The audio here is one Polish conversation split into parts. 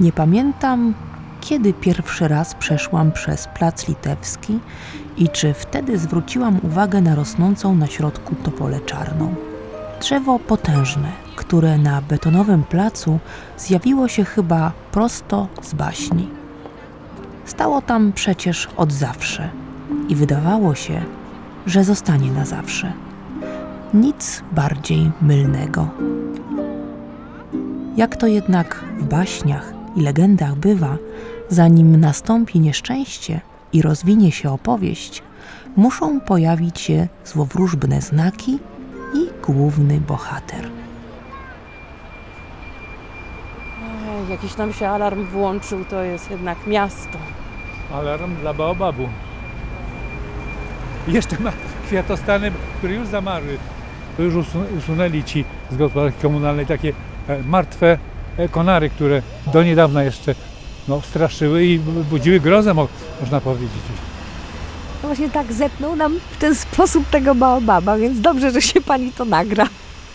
Nie pamiętam, kiedy pierwszy raz przeszłam przez plac litewski i czy wtedy zwróciłam uwagę na rosnącą na środku topolę czarną. Drzewo potężne, które na betonowym placu zjawiło się chyba prosto z baśni. Stało tam przecież od zawsze i wydawało się, że zostanie na zawsze. Nic bardziej mylnego. Jak to jednak w baśniach i legendach bywa, zanim nastąpi nieszczęście i rozwinie się opowieść, muszą pojawić się złowróżbne znaki i główny bohater. Ej, jakiś nam się alarm włączył, to jest jednak miasto. Alarm dla baobabu. Jeszcze ma kwiatostany, które już zamarły. To już usu- usunęli ci z gospodarki komunalnej takie e, martwe e, konary, które do niedawna jeszcze no, straszyły i bu- budziły grozę, mo- można powiedzieć. No właśnie tak zetnął nam w ten sposób tego baobaba, więc dobrze, że się pani to nagra,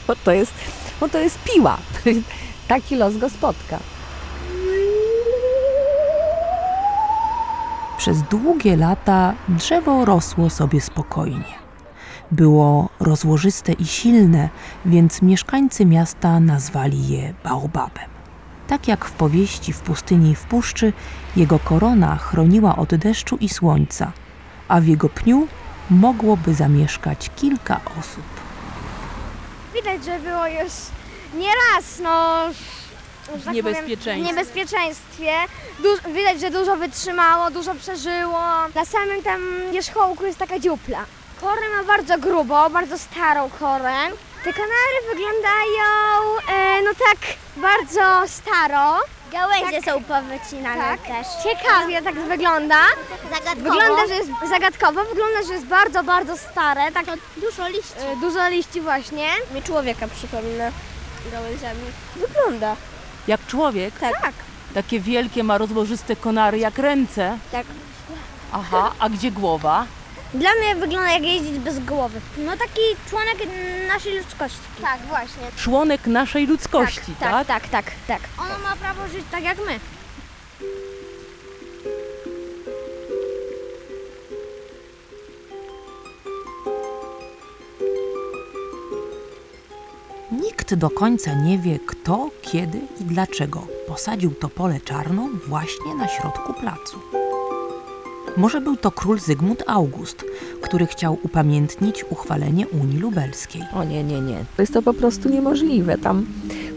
bo to jest, bo to jest piła. Taki los go spotka. Przez długie lata drzewo rosło sobie spokojnie. Było rozłożyste i silne, więc mieszkańcy miasta nazwali je baobabem. Tak jak w powieści w pustyni i w puszczy, jego korona chroniła od deszczu i słońca, a w jego pniu mogłoby zamieszkać kilka osób. Widać, że było już nieraz, no... że tak niebezpieczeństwie. Powiem, w niebezpieczeństwie. Du- widać, że dużo wytrzymało, dużo przeżyło. Na samym tam wierzchołku jest taka dziupla. Korę ma bardzo grubo, bardzo starą korę. Te kanary wyglądają, e, no tak, bardzo staro. Gałęzie Tak. są powycinane Tak. też. Ciekawie tak wygląda. Zagadkowo. Wygląda, że jest zagadkowo, wygląda, że jest bardzo, bardzo stare. Tak, Dużo liści. e, dużo liści właśnie. Mi człowieka przypomina gałęziami. Wygląda. Jak człowiek? Tak. Takie wielkie ma rozłożyste konary jak ręce. Tak. Aha, a gdzie głowa? Dla mnie wygląda jak jeździć bez głowy. No taki członek naszej ludzkości. Tak, właśnie. Członek naszej ludzkości, tak? tak, tak, tak, tak. Ono ma prawo żyć tak jak my. Nikt do końca nie wie, kto, kiedy i dlaczego posadził topolę czarną właśnie na środku placu. Może był to król Zygmunt August, który chciał upamiętnić uchwalenie Unii Lubelskiej. O nie, nie, nie. To jest to po prostu niemożliwe. Tam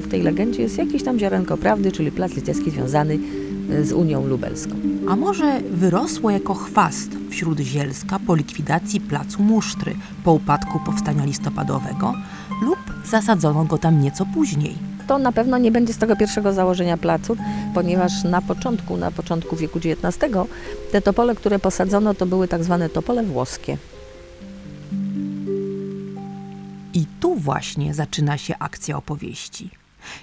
w tej legendzie jest jakieś tam ziarenko prawdy, czyli plac litewski związany y, z Unią Lubelską. A może wyrosło jako chwast wśród Zielska po likwidacji placu Musztry po upadku powstania listopadowego lub zasadzono go tam nieco później. To na pewno nie będzie z tego pierwszego założenia placu, ponieważ na początku, na początku wieku XIX te topole, które posadzono, to były tak zwane topole włoskie. I tu właśnie zaczyna się akcja opowieści.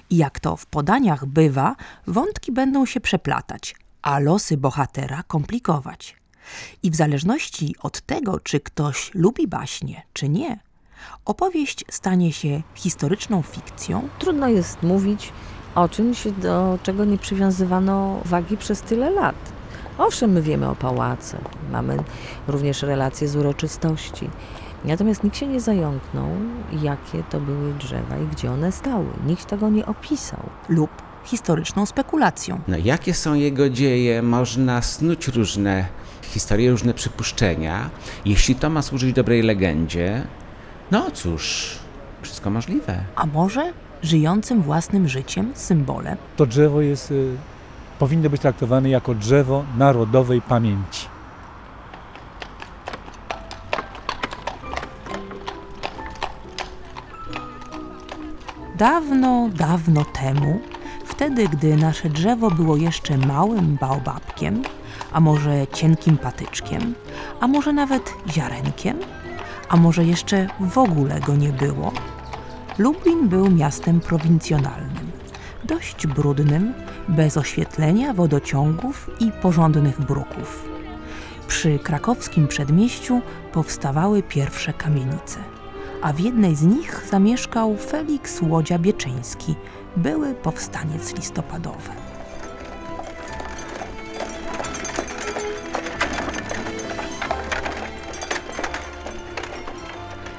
I jak to w podaniach bywa, wątki będą się przeplatać, a losy bohatera komplikować. I w zależności od tego, czy ktoś lubi baśnie, czy nie, opowieść stanie się historyczną fikcją, Trudno jest mówić o czymś, do czego nie przywiązywano wagi przez tyle lat. Owszem, my wiemy o pałacach, mamy również relacje z uroczystości. Natomiast nikt się nie zająknął, jakie to były drzewa i gdzie one stały. Nikt tego nie opisał. lub historyczną spekulacją. No, jakie są jego dzieje? Można snuć różne historie, różne przypuszczenia. Jeśli to ma służyć dobrej legendzie, no cóż, wszystko możliwe. A może żyjącym własnym życiem symbolem? To drzewo jest, y, powinno być traktowane jako drzewo narodowej pamięci. Dawno, dawno temu, wtedy gdy nasze drzewo było jeszcze małym baobabkiem, a może cienkim patyczkiem, a może nawet ziarenkiem, a może jeszcze w ogóle go nie było, Lublin był miastem prowincjonalnym, dość brudnym, bez oświetlenia, wodociągów i porządnych bruków. Przy krakowskim przedmieściu powstawały pierwsze kamienice, a w jednej z nich zamieszkał Felix Łodzia Bieczyński, były powstaniec listopadowy.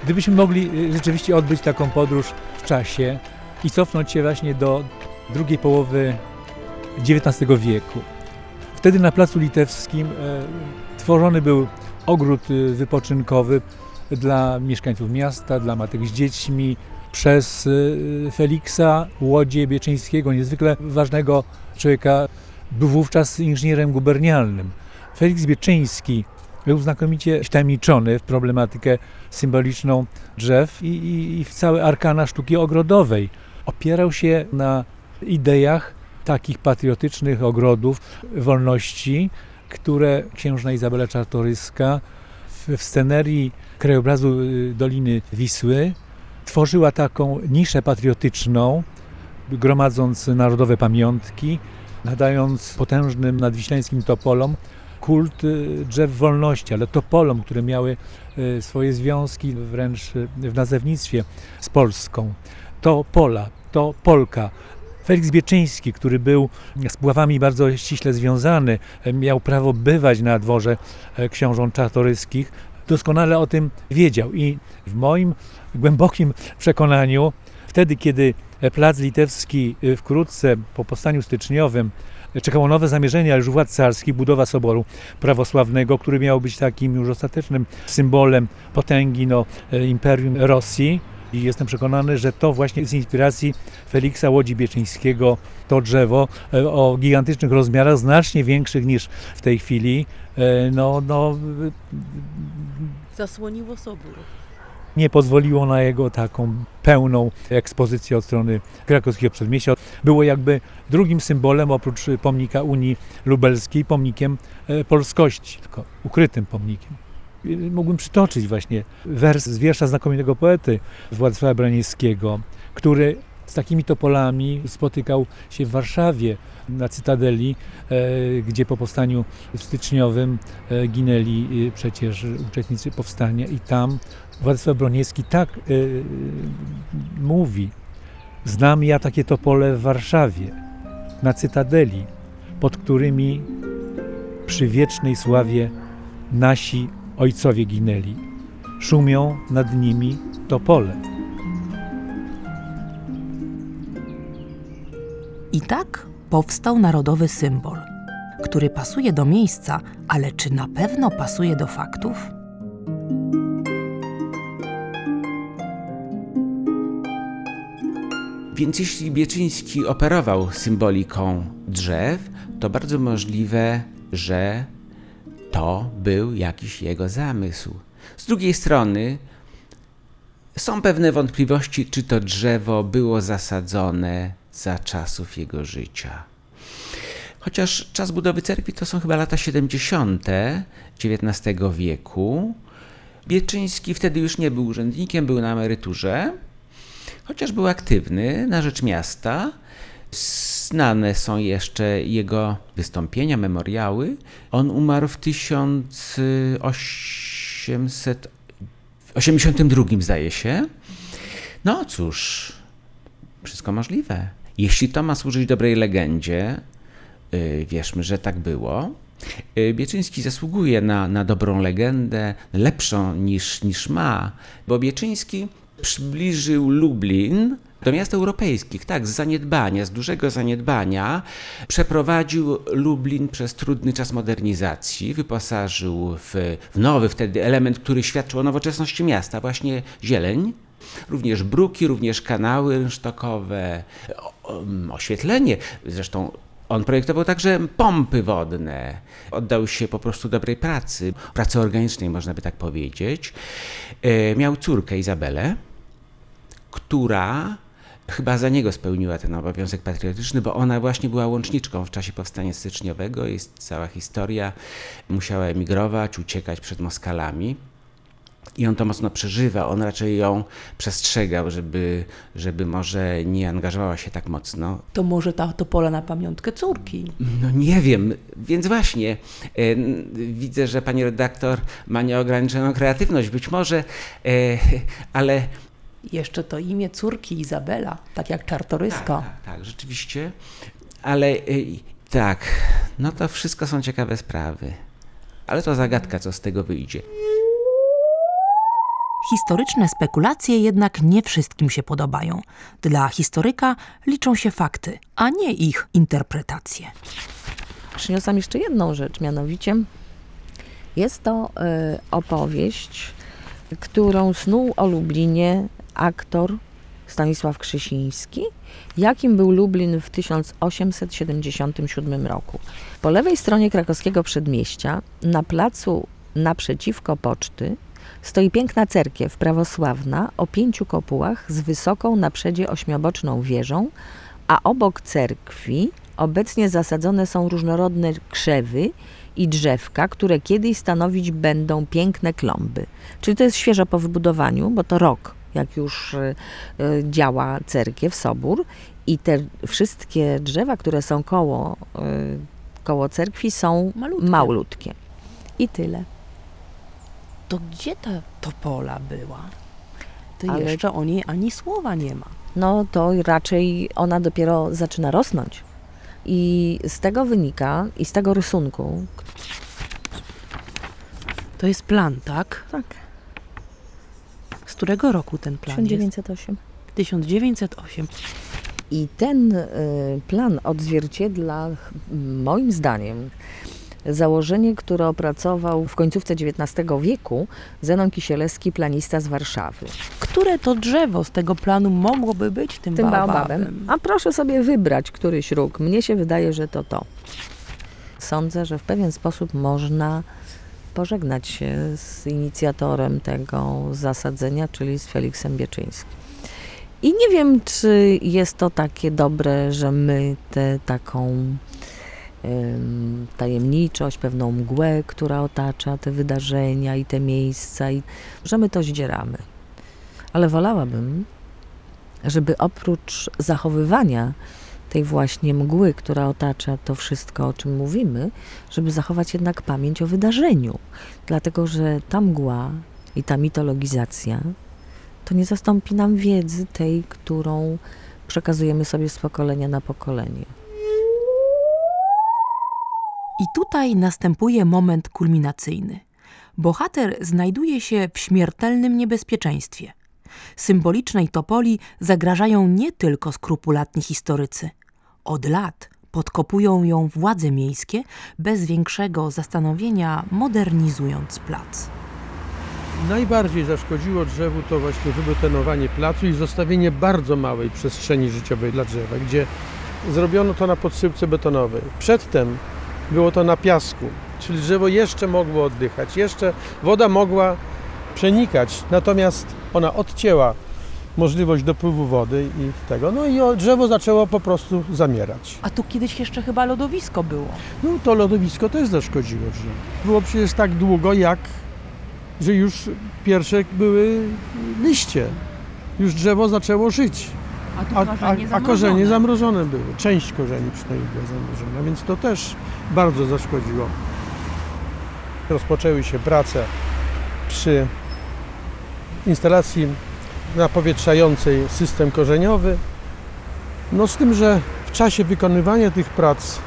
Gdybyśmy mogli y, rzeczywiście odbyć taką podróż w czasie i cofnąć się właśnie do drugiej połowy XIX wieku. Wtedy na Placu Litewskim e, tworzony był ogród y, wypoczynkowy dla mieszkańców miasta, dla matek z dziećmi, przez y, Feliksa Łodzie Bieczyńskiego, niezwykle ważnego człowieka. Był wówczas inżynierem gubernialnym. Feliks Bieczyński był znakomicie wtajemniczony w problematykę symboliczną drzew i, i, i w całe arkana sztuki ogrodowej. Opierał się na ideach takich patriotycznych ogrodów wolności, które księżna Izabela Czartoryska w, w scenerii krajobrazu y, Doliny Wisły tworzyła taką niszę patriotyczną, gromadząc narodowe pamiątki, nadając potężnym nadwiślańskim topolom kult y, drzew wolności, ale topolom, które miały y, swoje związki wręcz y, w nazewnictwie z Polską. To Pola, to Polka. Felix Bieczyński, który był z Puławami bardzo ściśle związany, miał prawo bywać na dworze książąt czartoryskich, doskonale o tym wiedział i w moim głębokim przekonaniu, wtedy kiedy Plac Litewski wkrótce po powstaniu styczniowym czekało nowe zamierzenie, ale już władz carskich, budowa soboru prawosławnego, który miał być takim już ostatecznym symbolem potęgi no, e, Imperium Rosji. I jestem przekonany, że to właśnie z inspiracji Feliksa Łodzi Bieczyńskiego to drzewo e, o gigantycznych rozmiarach, znacznie większych niż w tej chwili, e, no, no, Zasłoniło sobór. Nie pozwoliło na jego taką pełną ekspozycję od strony krakowskiego przedmieścia. Było jakby drugim symbolem oprócz pomnika Unii Lubelskiej, pomnikiem e, polskości, tylko ukrytym pomnikiem. I Mógłbym przytoczyć właśnie wers z wiersza znakomitego poety Władysława Braniewskiego, który z takimi topolami spotykał się w Warszawie na Cytadeli, e, gdzie po powstaniu styczniowym e, ginęli e, przecież uczestnicy powstania i tam Władysław Broniewski tak e, mówi: Znam ja takie topole w Warszawie, na Cytadeli, pod którymi przy wiecznej sławie nasi ojcowie ginęli. Szumią nad nimi topole. I tak powstał narodowy symbol, który pasuje do miejsca, ale czy na pewno pasuje do faktów? Więc jeśli Bieczyński operował symboliką drzew, to bardzo możliwe, że to był jakiś jego zamysł. Z drugiej strony są pewne wątpliwości, czy to drzewo było zasadzone za czasów jego życia. Chociaż czas budowy cerkwi to są chyba lata 70. XIX wieku. Bieczyński wtedy już nie był urzędnikiem, był na emeryturze, chociaż był aktywny na rzecz miasta. Znane są jeszcze jego wystąpienia, memoriały. On umarł w 1882, zdaje się. No cóż, wszystko możliwe. Jeśli to ma służyć dobrej legendzie, yy, wierzmy, że tak było. Yy, Bieczyński zasługuje na, na dobrą legendę, lepszą niż, niż ma, bo Bieczyński przybliżył Lublin do miast europejskich, tak, z zaniedbania, z dużego zaniedbania. Przeprowadził Lublin przez trudny czas modernizacji, wyposażył w, w nowy wtedy element, który świadczył o nowoczesności miasta, właśnie zieleń. Również bruki, również kanały rynsztokowe, o- oświetlenie. Zresztą on projektował także pompy wodne. Oddał się po prostu dobrej pracy, pracy organicznej, można by tak powiedzieć. E, Miał córkę Izabelę, która chyba za niego spełniła ten obowiązek patriotyczny, bo ona właśnie była łączniczką w czasie powstania styczniowego. Jest cała historia. Musiała emigrować, uciekać przed Moskalami. I on to mocno przeżywa, on raczej ją przestrzegał, żeby, żeby może nie angażowała się tak mocno. To może ta topola na pamiątkę córki. No nie wiem, więc właśnie e, widzę, że pani redaktor ma nieograniczoną kreatywność, być może, e, ale Jeszcze to imię córki Izabela, tak jak czartoryska. Tak, tak, tak, rzeczywiście. Ale y, tak, no to wszystko są ciekawe sprawy. Ale to zagadka, co z tego wyjdzie. Historyczne spekulacje jednak nie wszystkim się podobają. Dla historyka liczą się fakty, a nie ich interpretacje. Przyniosłam jeszcze jedną rzecz, mianowicie jest to e, opowieść, którą snuł o Lublinie aktor Stanisław Krzysiński, jakim był Lublin w 1877 roku. Po lewej stronie krakowskiego przedmieścia, na placu naprzeciwko poczty, stoi piękna cerkiew prawosławna o pięciu kopułach z wysoką na przedzie ośmioboczną wieżą, a obok cerkwi obecnie zasadzone są różnorodne krzewy i drzewka, które kiedyś stanowić będą piękne klomby. Czyli to jest świeżo po wybudowaniu, bo to rok, jak już y, y, działa cerkiew, sobór i te wszystkie drzewa, które są koło, y, koło cerkwi są Malutkie. malutkie. I tyle. To gdzie ta topola była? To Ale- jeszcze o niej ani słowa nie ma. no to raczej ona dopiero zaczyna rosnąć. I z tego wynika, i z tego rysunku, To jest plan, tak? tak, którego roku ten plan 1908. jest? 1908. I ten y, plan odzwierciedla, moim zdaniem, założenie, które opracował w końcówce XIX wieku Zenon Kisielewski, planista z Warszawy. Które to drzewo z tego planu mogłoby być tym, Tym baobabem? baobabem. A proszę sobie wybrać któryś róg. Mnie się wydaje, że to to. Sądzę, że w pewien sposób można pożegnać się z inicjatorem tego zasadzenia, czyli z Feliksem Bieczyńskim. I nie wiem, czy jest to takie dobre, że my tę taką em, tajemniczość, pewną mgłę, która otacza te wydarzenia i te miejsca, i że my to zdzieramy. Ale wolałabym, żeby oprócz zachowywania tej właśnie mgły, która otacza to wszystko, o czym mówimy, żeby zachować jednak pamięć o wydarzeniu. Dlatego, że ta mgła i ta mitologizacja to nie zastąpi nam wiedzy tej, którą przekazujemy sobie z pokolenia na pokolenie. I tutaj następuje moment kulminacyjny. Bohater znajduje się w śmiertelnym niebezpieczeństwie. Symbolicznej topoli zagrażają nie tylko skrupulatni historycy. Od lat podkopują ją władze miejskie, bez większego zastanowienia modernizując plac. Najbardziej zaszkodziło drzewu to właśnie wybetonowanie placu i zostawienie bardzo małej przestrzeni życiowej dla drzewa, gdzie zrobiono to na podsypce betonowej. Przedtem było to na piasku, czyli drzewo jeszcze mogło oddychać, jeszcze woda mogła przenikać, natomiast ona odcięła możliwość dopływu wody i tego. No i drzewo zaczęło po prostu zamierać. A tu kiedyś jeszcze chyba lodowisko było. No to lodowisko też zaszkodziło drzewu. Było przecież tak długo, jak że już pierwsze były liście. Już drzewo zaczęło żyć. A A, a, korzenie a korzenie zamrożone. zamrożone były. Część korzeni przynajmniej była zamrożona, więc to też bardzo zaszkodziło. Rozpoczęły się prace przy instalacji napowietrzającej system korzeniowy. No z tym, że w czasie wykonywania tych prac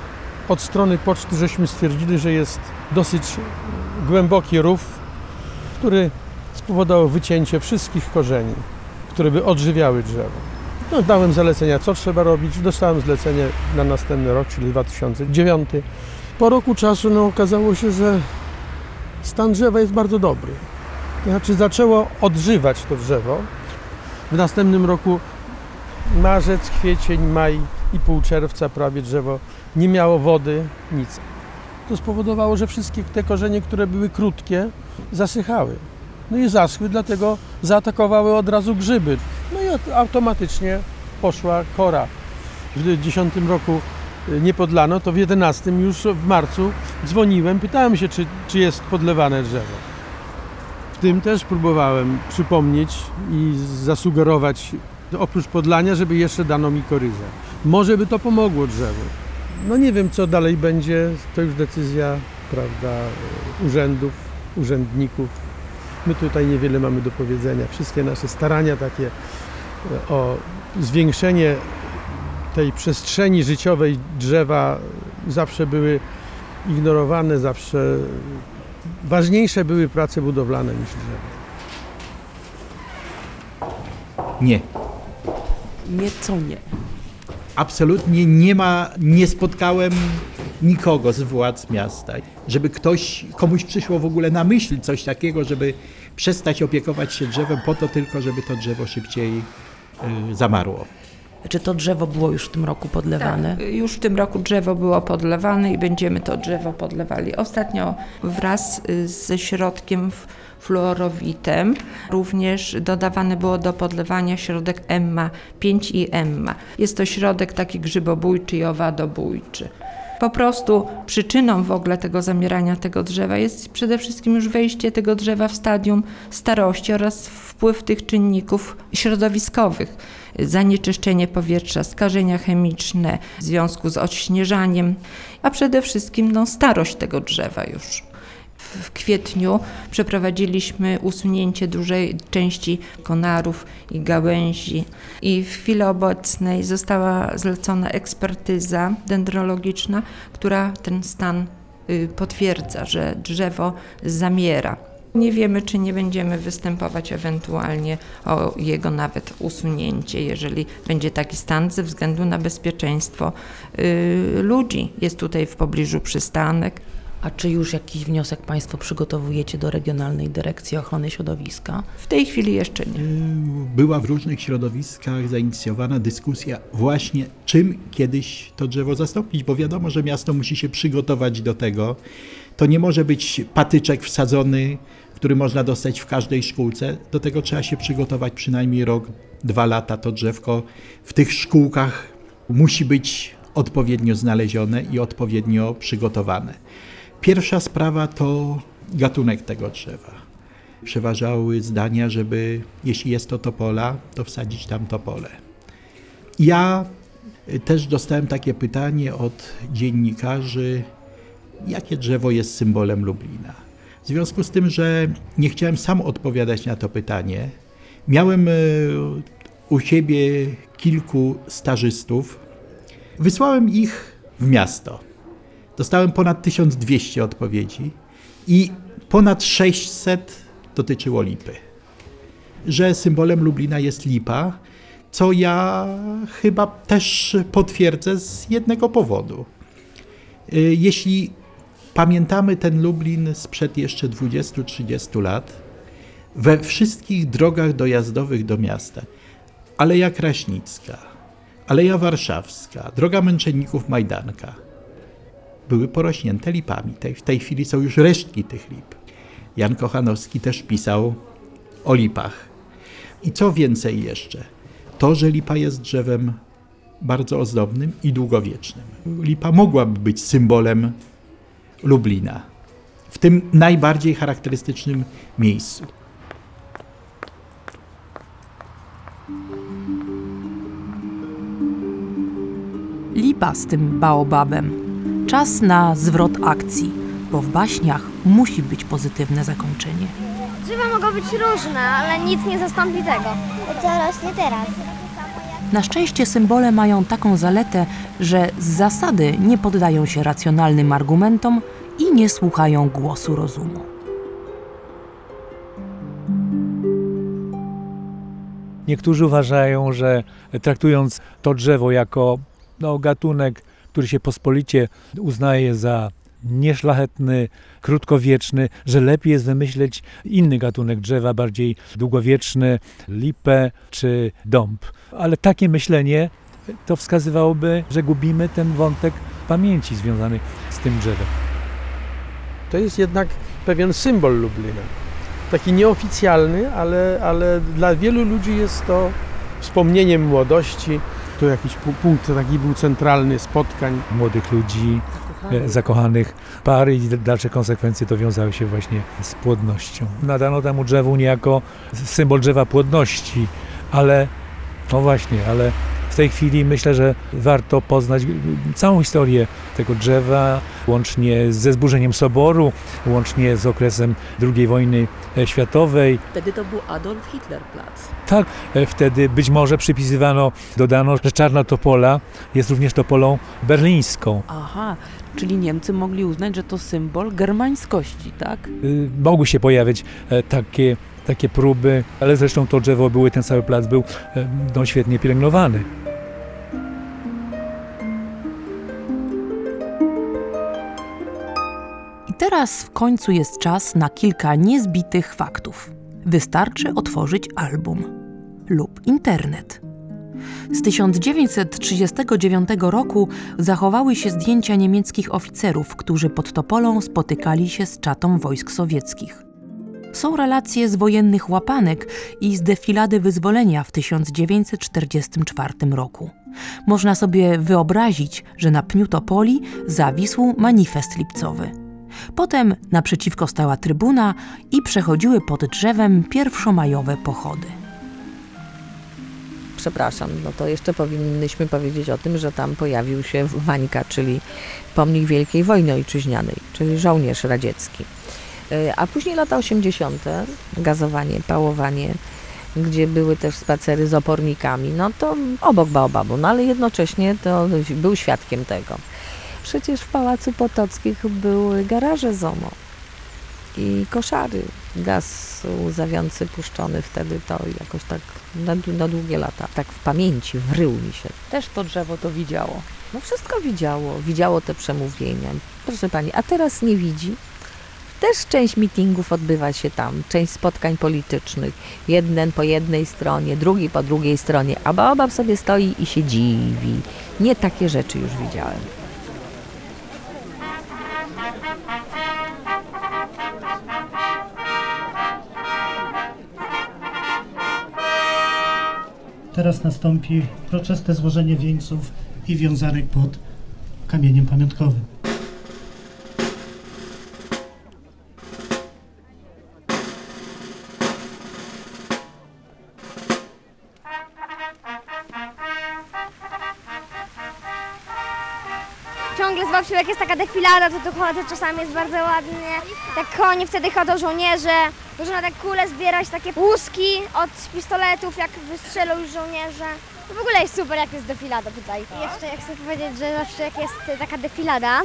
od strony poczty żeśmy stwierdzili, że jest dosyć głęboki rów, który spowodował wycięcie wszystkich korzeni, które by odżywiały drzewo. No, dałem zalecenia, co trzeba robić. Dostałem zlecenie na następny rok, czyli 2009. Po roku czasu no, okazało się, że stan drzewa jest bardzo dobry. Znaczy zaczęło odżywać to drzewo. W następnym roku marzec, kwiecień, maj i pół czerwca prawie drzewo nie miało wody, nic. To spowodowało, że wszystkie te korzenie, które były krótkie, zasychały. No i zaschły, dlatego zaatakowały od razu grzyby. No i aut- automatycznie poszła kora. W 10 roku y, nie podlano, to w 11 już w marcu dzwoniłem, pytałem się, czy, czy jest podlewane drzewo. Tym też próbowałem przypomnieć i zasugerować, oprócz podlania, żeby jeszcze dano mi koryzę. Może by to pomogło drzewu. No nie wiem, co dalej będzie, to już decyzja, prawda, urzędów, urzędników. My tutaj niewiele mamy do powiedzenia. Wszystkie nasze starania takie e, o zwiększenie tej przestrzeni życiowej drzewa zawsze były ignorowane, zawsze ważniejsze były prace budowlane niż drzewo. Nie. Nieco nie. Absolutnie nie ma, nie spotkałem nikogo z władz miasta, żeby ktoś, komuś przyszło w ogóle na myśl coś takiego, żeby przestać opiekować się drzewem po to tylko, żeby to drzewo szybciej y, zamarło. Czy to drzewo było już w tym roku podlewane? Tak, już w tym roku drzewo było podlewane i będziemy to drzewo podlewali. Ostatnio wraz y, ze środkiem fluorowitem również dodawany było do podlewania środek EMMA 5 i EMMA. Jest to środek taki grzybobójczy i owadobójczy. Po prostu przyczyną w ogóle tego zamierania tego drzewa jest przede wszystkim już wejście tego drzewa w stadium starości oraz wpływ tych czynników środowiskowych. Zanieczyszczenie powietrza, skażenia chemiczne w związku z odśnieżaniem, a przede wszystkim no, starość tego drzewa już. W kwietniu przeprowadziliśmy usunięcie dużej części konarów i gałęzi i w chwili obecnej została zlecona ekspertyza dendrologiczna, która ten stan y, potwierdza, że drzewo zamiera. Nie wiemy, czy nie będziemy występować ewentualnie o jego nawet usunięcie, jeżeli będzie taki stan ze względu na bezpieczeństwo y, ludzi. Jest tutaj w pobliżu przystanek. A czy już jakiś wniosek Państwo przygotowujecie do Regionalnej Dyrekcji Ochrony Środowiska? W tej chwili jeszcze nie. Była w różnych środowiskach zainicjowana dyskusja właśnie czym kiedyś to drzewo zastąpić, bo wiadomo, że miasto musi się przygotować do tego. To nie może być patyczek wsadzony, który można dostać w każdej szkółce. Do tego trzeba się przygotować przynajmniej rok, dwa lata. To drzewko w tych szkółkach musi być odpowiednio znalezione i odpowiednio przygotowane. Pierwsza sprawa to gatunek tego drzewa. Przeważały zdania, żeby jeśli jest to topola, to wsadzić tam topole. Ja też dostałem takie pytanie od dziennikarzy, jakie drzewo jest symbolem Lublina. W związku z tym, że nie chciałem sam odpowiadać na to pytanie, miałem y, u siebie kilku stażystów, wysłałem ich w miasto. Dostałem ponad 1200 odpowiedzi i ponad 600 dotyczyło lipy. Że symbolem Lublina jest lipa, co ja chyba też potwierdzę z jednego powodu. Y, Jeśli pamiętamy ten Lublin sprzed jeszcze 20-30 lat, we wszystkich drogach dojazdowych do miasta, Aleja Kraśnicka, Aleja Warszawska, Droga Męczenników Majdanka, były porośnięte lipami. W tej chwili są już resztki tych lip. Jan Kochanowski też pisał o lipach. I co więcej jeszcze? To, że lipa jest drzewem bardzo ozdobnym i długowiecznym. Lipa mogłaby być symbolem Lublina w tym najbardziej charakterystycznym miejscu. Lipa z tym baobabem. Czas na zwrot akcji, bo w baśniach musi być pozytywne zakończenie. Drzewa mogą być różne, ale nic nie zastąpi tego. Co rośnie teraz? Na szczęście symbole mają taką zaletę, że z zasady nie poddają się racjonalnym argumentom i nie słuchają głosu rozumu. Niektórzy uważają, że traktując to drzewo jako no, gatunek, który się pospolicie uznaje za nieszlachetny, krótkowieczny, że lepiej jest wymyśleć inny gatunek drzewa, bardziej długowieczny, lipę czy dąb. Ale takie myślenie to wskazywałoby, że gubimy ten wątek pamięci związany z tym drzewem. To jest jednak pewien symbol Lublina. Taki nieoficjalny, ale, ale dla wielu ludzi jest to wspomnieniem młodości. To jakiś pu- punkt taki był centralny spotkań. Młodych ludzi, e, zakochanych par i dalsze konsekwencje to wiązały się właśnie z płodnością. Nadano temu drzewu niejako symbol drzewa płodności, ale no właśnie, ale tej chwili myślę, że warto poznać całą historię tego drzewa, łącznie ze zburzeniem soboru, łącznie z okresem II wojny e, światowej. Wtedy to był Adolf Hitler Plac. Tak, e, wtedy być może przypisywano, dodano, że Czarna Topola jest również topolą berlińską. Aha, czyli Niemcy mogli uznać, że to symbol germańskości, tak? Y, Mogły się pojawić e, takie, takie próby, ale zresztą to drzewo były, ten cały plac był e, no, świetnie pielęgnowany. Teraz w końcu jest czas na kilka niezbitych faktów. Wystarczy otworzyć album lub internet. Z 1939 roku zachowały się zdjęcia niemieckich oficerów, którzy pod Topolą spotykali się z czatą wojsk sowieckich. Są relacje z wojennych łapanek i z defilady wyzwolenia w 1944 roku. Można sobie wyobrazić, że na pniu Topoli zawisł manifest lipcowy. Potem naprzeciwko stała trybuna i przechodziły pod drzewem pierwszomajowe pochody. Przepraszam, no to jeszcze powinnyśmy powiedzieć o tym, że tam pojawił się Wańka, czyli pomnik Wielkiej Wojny Ojczyźnianej, czyli żołnierz radziecki. Y, A później lata 80., gazowanie, pałowanie, gdzie były też spacery z opornikami, no to obok Baobabu, no ale jednocześnie to był świadkiem tego. Przecież w Pałacu Potockich były garaże ZOMO i koszary. Gaz łzawiący puszczony wtedy to jakoś tak na, na długie lata. Tak w pamięci wrył mi się. Też to drzewo to widziało. No wszystko widziało, widziało te przemówienia. Proszę Pani, a teraz nie widzi? Też część mitingów odbywa się tam, część spotkań politycznych. Jeden po jednej stronie, drugi po drugiej stronie, a Baobab sobie stoi i się dziwi. Nie takie rzeczy już widziałem. Teraz nastąpi uroczyste złożenie wieńców i wiązanek pod kamieniem pamiątkowym. Ciągle z jak jest taka defilada, to tu chodzę, czasami jest bardzo ładnie. Jak konie wtedy chodzą żołnierze, można tak kule zbierać, takie łuski od pistoletów, jak wystrzelą już żołnierze. To w ogóle jest super, jak jest defilada tutaj. I jeszcze jak chcę powiedzieć, że zawsze jak jest taka defilada,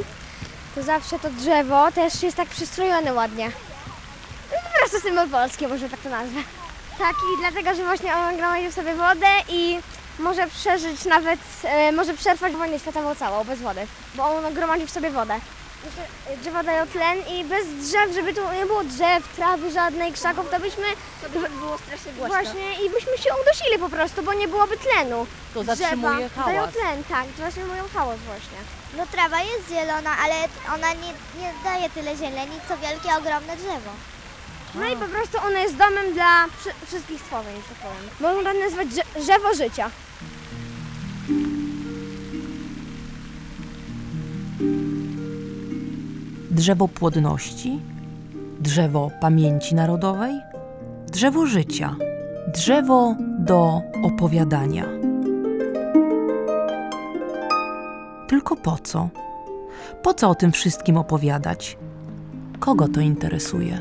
to zawsze to drzewo też jest tak przystrojone ładnie. To jest po prostu symbol Polski, może tak to nazwę. Tak, i dlatego, że właśnie on gromadził sobie wodę i może przeżyć nawet, e, może przetrwać wojnę światową całą bez wody, bo on gromadził w sobie wodę. Drzewa dają tlen i bez drzew, żeby tu nie było drzew, trawy żadnej, krzaków, to byśmy... To by było strasznie głośno. Właśnie i byśmy się udusili po prostu, bo nie byłoby tlenu. To Drzewa zatrzymuje dają hałas. tlen, tak, zatrzymują hałas właśnie. No trawa jest zielona, ale ona nie, nie daje tyle zieleni, co wielkie, ogromne drzewo. No i po prostu ono jest domem dla wszy- wszystkich stworzeń, że tak powiem. Można to nazwać drze- drzewo życia. Drzewo płodności, drzewo pamięci narodowej, drzewo życia, drzewo do opowiadania. Tylko po co? Po co o tym wszystkim opowiadać? Kogo to interesuje?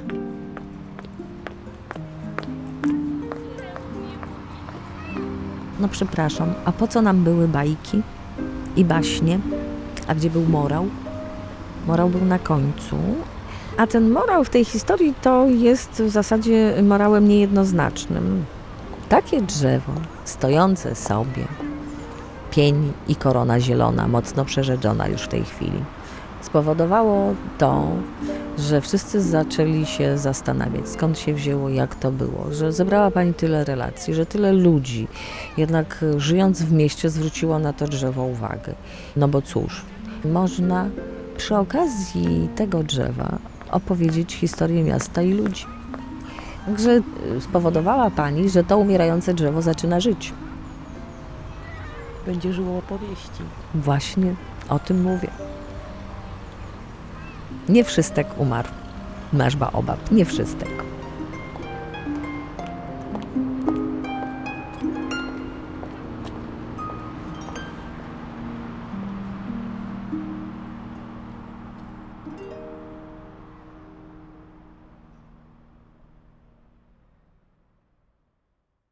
No przepraszam, a po co nam były bajki i baśnie? A gdzie był morał? Morał był na końcu. A ten morał w tej historii to jest w zasadzie morałem niejednoznacznym. Takie drzewo, stojące sobie, pień i korona zielona, mocno przerzedzona już w tej chwili, spowodowało to, że wszyscy zaczęli się zastanawiać, skąd się wzięło, jak to było, że zebrała Pani tyle relacji, że tyle ludzi, jednak żyjąc w mieście zwróciło na to drzewo uwagę. No bo cóż, można przy okazji tego drzewa opowiedzieć historię miasta i ludzi. Także e, spowodowała Pani, że to umierające drzewo zaczyna żyć. Będzie żyło opowieści. Właśnie o tym mówię. Nie wszystek umarł. Nasz baobab, nie wszystek.